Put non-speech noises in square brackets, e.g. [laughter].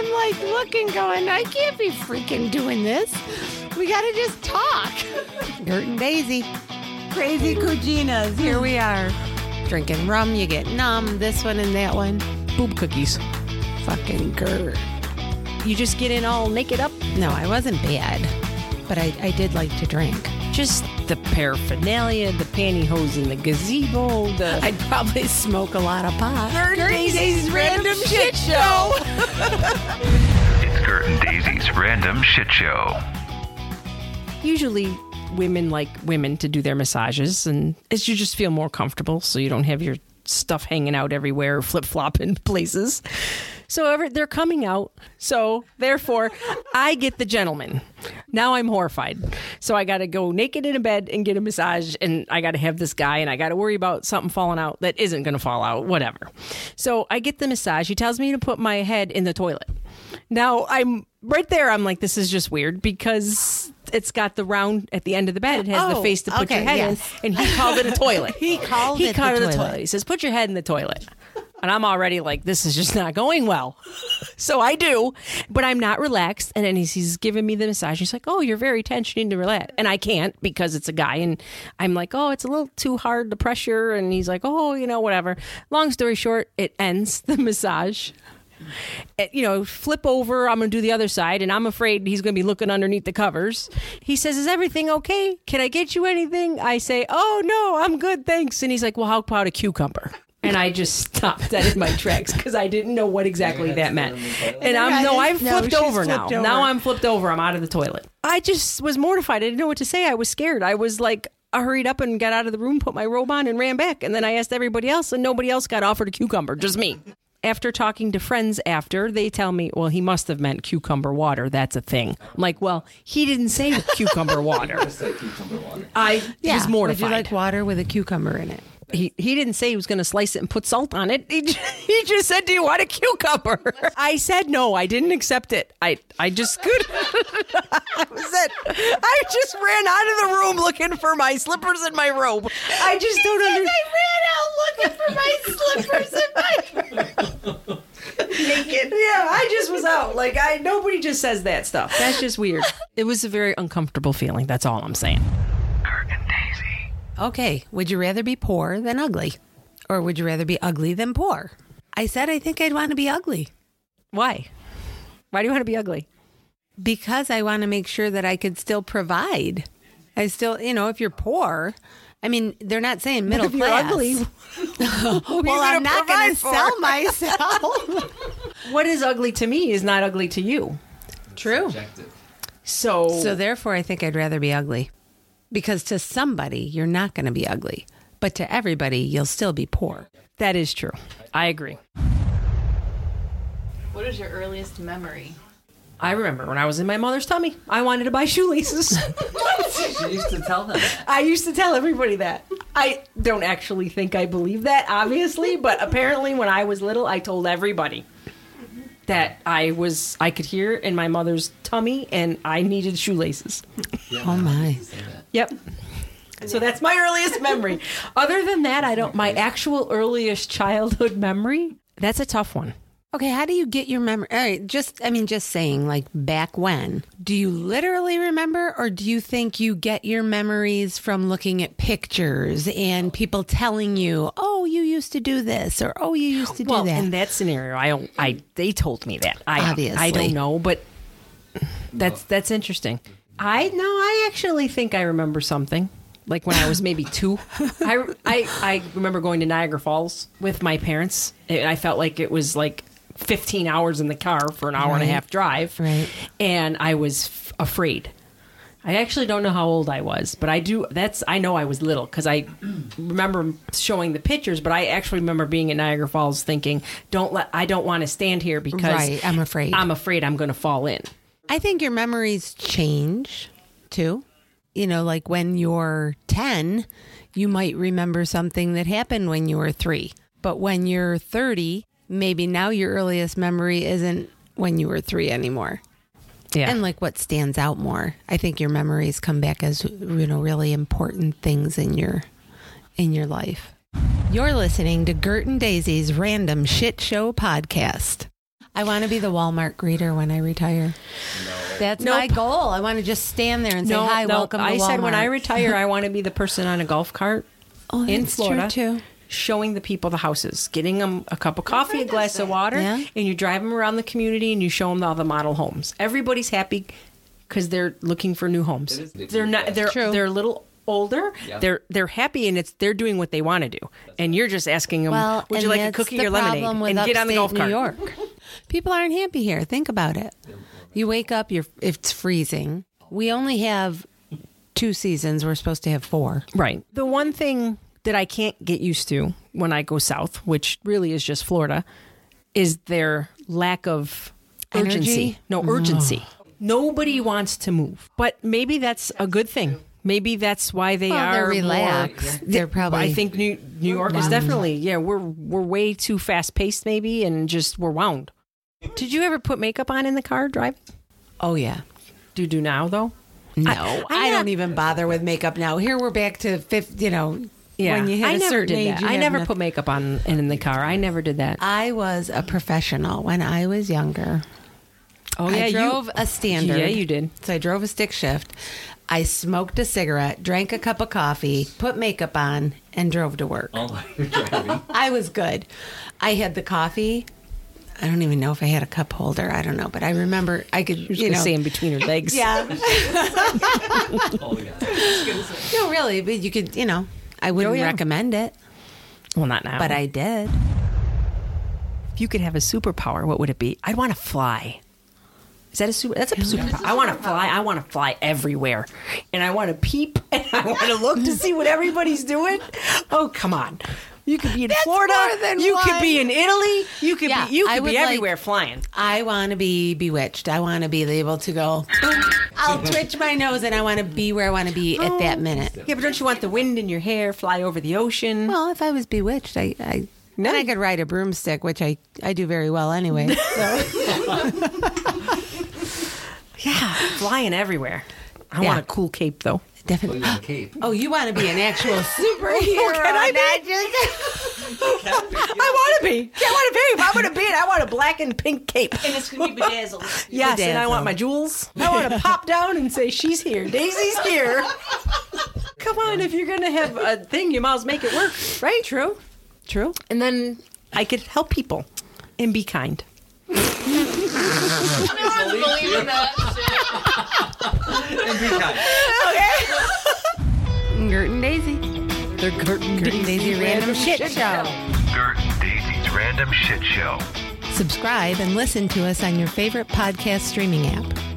I'm like looking, going, I can't be freaking doing this. We got to just talk. [laughs] Gert and Daisy, crazy Kujinas. Here we are. Drinking rum, you get numb, this one and that one. Boob cookies. Fucking Gert. You just get in all naked up. No, I wasn't bad, but I, I did like to drink. Just the paraphernalia, the pantyhose in the gazebo, the. I'd probably smoke a lot of pot. Gert and Daisy's random shit show. It's Gert and Daisy's Random Shit Show. Usually, women like women to do their massages, and it's you just feel more comfortable, so you don't have your stuff hanging out everywhere, flip flopping places. So ever, they're coming out. So therefore, I get the gentleman. Now I'm horrified. So I got to go naked in a bed and get a massage, and I got to have this guy, and I got to worry about something falling out that isn't going to fall out, whatever. So I get the massage. He tells me to put my head in the toilet. Now I'm right there. I'm like, this is just weird because it's got the round at the end of the bed. It has the Oh, face to put your head yes. in, and he called it a toilet. [laughs] He called he it called the it a toilet. toilet. He says, put your head in the toilet. And I'm already like, this is just not going well. So I do, but I'm not relaxed. And then he's, he's giving me the massage. He's like, oh, you're very tense. You need to relax. And I can't because it's a guy. And I'm like, oh, it's a little too hard, the pressure. And he's like, oh, you know, whatever. Long story short, it ends the massage. Uh, you know, flip over. I'm going to do the other side, and I'm afraid he's going to be looking underneath the covers. He says, Is everything okay? Can I get you anything? I say, Oh, no, I'm good, thanks. And he's like, Well, how about a cucumber? And I just stopped that in my tracks because I didn't know what exactly that meant. And I'm no, I've No, flipped she's over now. flipped over. Now I'm flipped over. I'm out of the toilet. I just was mortified. I didn't know what to say. I was scared. I was like, I hurried up and got out of the room, put my robe on, and ran back. And then I asked everybody else, and nobody else got offered a cucumber, just me. After talking to friends after, they tell me, well, he must have meant cucumber water. That's a thing. I'm like, well, he didn't say cucumber water. [laughs] I was mortified. Would you like water with a cucumber in it? He, he didn't say he was going to slice it and put salt on it. He, [laughs] he just said, "Do you want a cucumber?" [laughs] I said no. I didn't accept it. I I just could. [laughs] I was it. I just ran out of the room looking for my slippers and my robe. I just don't understand. I ran out looking for my slippers and my naked. Yeah, I just was out. Like I nobody just says that stuff. That's just weird. It was a very uncomfortable feeling. That's all I'm saying. Gert and Daisy. Okay, would you rather be poor than ugly? Or would you rather be ugly than poor? I said I think I'd want to be ugly Why? Why do you want to be ugly? because I want to make sure that I could still provide. I still, you know, if you're poor, I mean, they're not saying middle if you're class. ugly, [laughs] well, I'm not going to sell myself. [laughs] what is ugly to me is not ugly to you. True. So, So therefore, I think I'd rather be ugly because to somebody, you're not going to be ugly, but to everybody, you'll still be poor. that is true. I agree. What is your earliest memory? I remember when I was in my mother's tummy, I wanted to buy shoelaces. [laughs] She used to tell them. I used to tell everybody that. I don't actually think I believe that, obviously, but apparently when I was little, I told everybody that I was I could hear in my mother's tummy and I needed shoelaces. Oh my. Yep. So that's my earliest memory. [laughs] Other than that, I don't my actual earliest childhood memory. That's a tough one. Okay, how do you get your memory? All right, just I mean, just saying, like back when. Do you literally remember, or do you think you get your memories from looking at pictures and people telling you, "Oh, you used to do this," or "Oh, you used to do well, that"? Well, in that scenario, I don't. I they told me that. I I don't know, but that's that's interesting. I no, I actually think I remember something. Like when I was maybe two, I, I I remember going to Niagara Falls with my parents. And I felt like it was like 15 hours in the car for an hour and a half drive, Right. and I was f- afraid. I actually don't know how old I was, but I do. That's I know I was little because I remember showing the pictures. But I actually remember being at Niagara Falls, thinking, "Don't let I don't want to stand here because Right, I'm afraid. I'm afraid I'm going to fall in." I think your memories change too. You know, like when you're 10, you might remember something that happened when you were three. But when you're 30, maybe now your earliest memory isn't when you were three anymore. Yeah, And like what stands out more. I think your memories come back as, you know, really important things in your in your life. You're listening to Gert and Daisy's Random Shit Show podcast. I want to be the Walmart greeter when I retire. That's my goal. I want to just stand there and say, "Hi, welcome to I Walmart." said when I retire, I [laughs] want to be the person on a golf cart oh, in Florida, too. showing the people the houses, getting them a cup of coffee, a glass of water, Yeah. and you drive them around the community and you show them all the model homes. Everybody's happy because they're looking for new homes. They're not. They're True. they're a little older. Yeah. They're they're happy and it's they're doing what they want to do, and you're just asking them, Well, "Would and you like a cookie the or lemonade?" problem with And get on the golf upstate cart. New York. [laughs] People aren't happy here. Think about it. You wake up, you're it's freezing. We only have two seasons. We're supposed to have four. Right. The one thing that I can't get used to when I go south, which really is just Florida, is their lack of urgency. Energy? No urgency. Mm. Nobody wants to move. But maybe that's a good thing. Maybe that's why they Well, are they're more- relaxed. They're probably. I think New New York is definitely yeah. We're we're way too fast paced maybe, and just we're wound. Did you ever put makeup on in the car driving? Oh yeah. Do you do now though? No, I- I, don't even bother with makeup now. Here we're back to fifth. You know, when you hit I a certain age, I never nothing- put makeup on in the car. I never did that. I was a professional when I was younger. Oh yeah, I drove you, a standard. Yeah, you did. So I drove a stick shift. I smoked a cigarette, drank a cup of coffee, put makeup on, and drove to work. Oh, you're driving. [laughs] I was good. I had the coffee. I don't even know if I had a cup holder. I don't know, but I remember I could, You're just you know, say in between her legs. yeah. [laughs] Oh, yeah. [laughs] no, really, but you could, you know, I wouldn't Oh, yeah. recommend it, Well, not now. but I did. if you could have a superpower, what would it be? I'd want to fly. Is that a super? That's a superpower. I want to fly. I want to fly everywhere, and I want to peep [laughs] and I want to look to see what everybody's doing. Oh, come on! You could be in Florida. more than you could be in Italy. You could Yeah, be. You could be like- everywhere flying. I want to be bewitched. I want to be able to go. I'll [laughs] twitch my nose, and I want to be where I want to be at that oh. minute. Yeah, but don't you want the wind in your hair? Fly over the ocean. Well, if I was bewitched, I, I then I could ride a broomstick, which I I do very well anyway. So [laughs] yeah, flying everywhere. I Yeah. want a cool cape though. definitely. Put you in a cape. Oh, you want to be an actual [laughs] superhero? Can I be? not just- [laughs] I want to be. Yeah, I want to be. If I'm going to be it, I want a black and pink cape. And it's gonna be bedazzled. [laughs] Yes, and I want my jewels. I want to pop down and say, "She's here. Daisy's here." Come on, if you're gonna have a thing, you might as well make it work, right? True, True. and then I could help people and be kind. I don't believe in that shit. And be kind. Gert and Daisy. They're Gert and Daisy random shit show. Gert and Daisy's Random Shit Show. Subscribe and listen to us on your favorite podcast streaming app.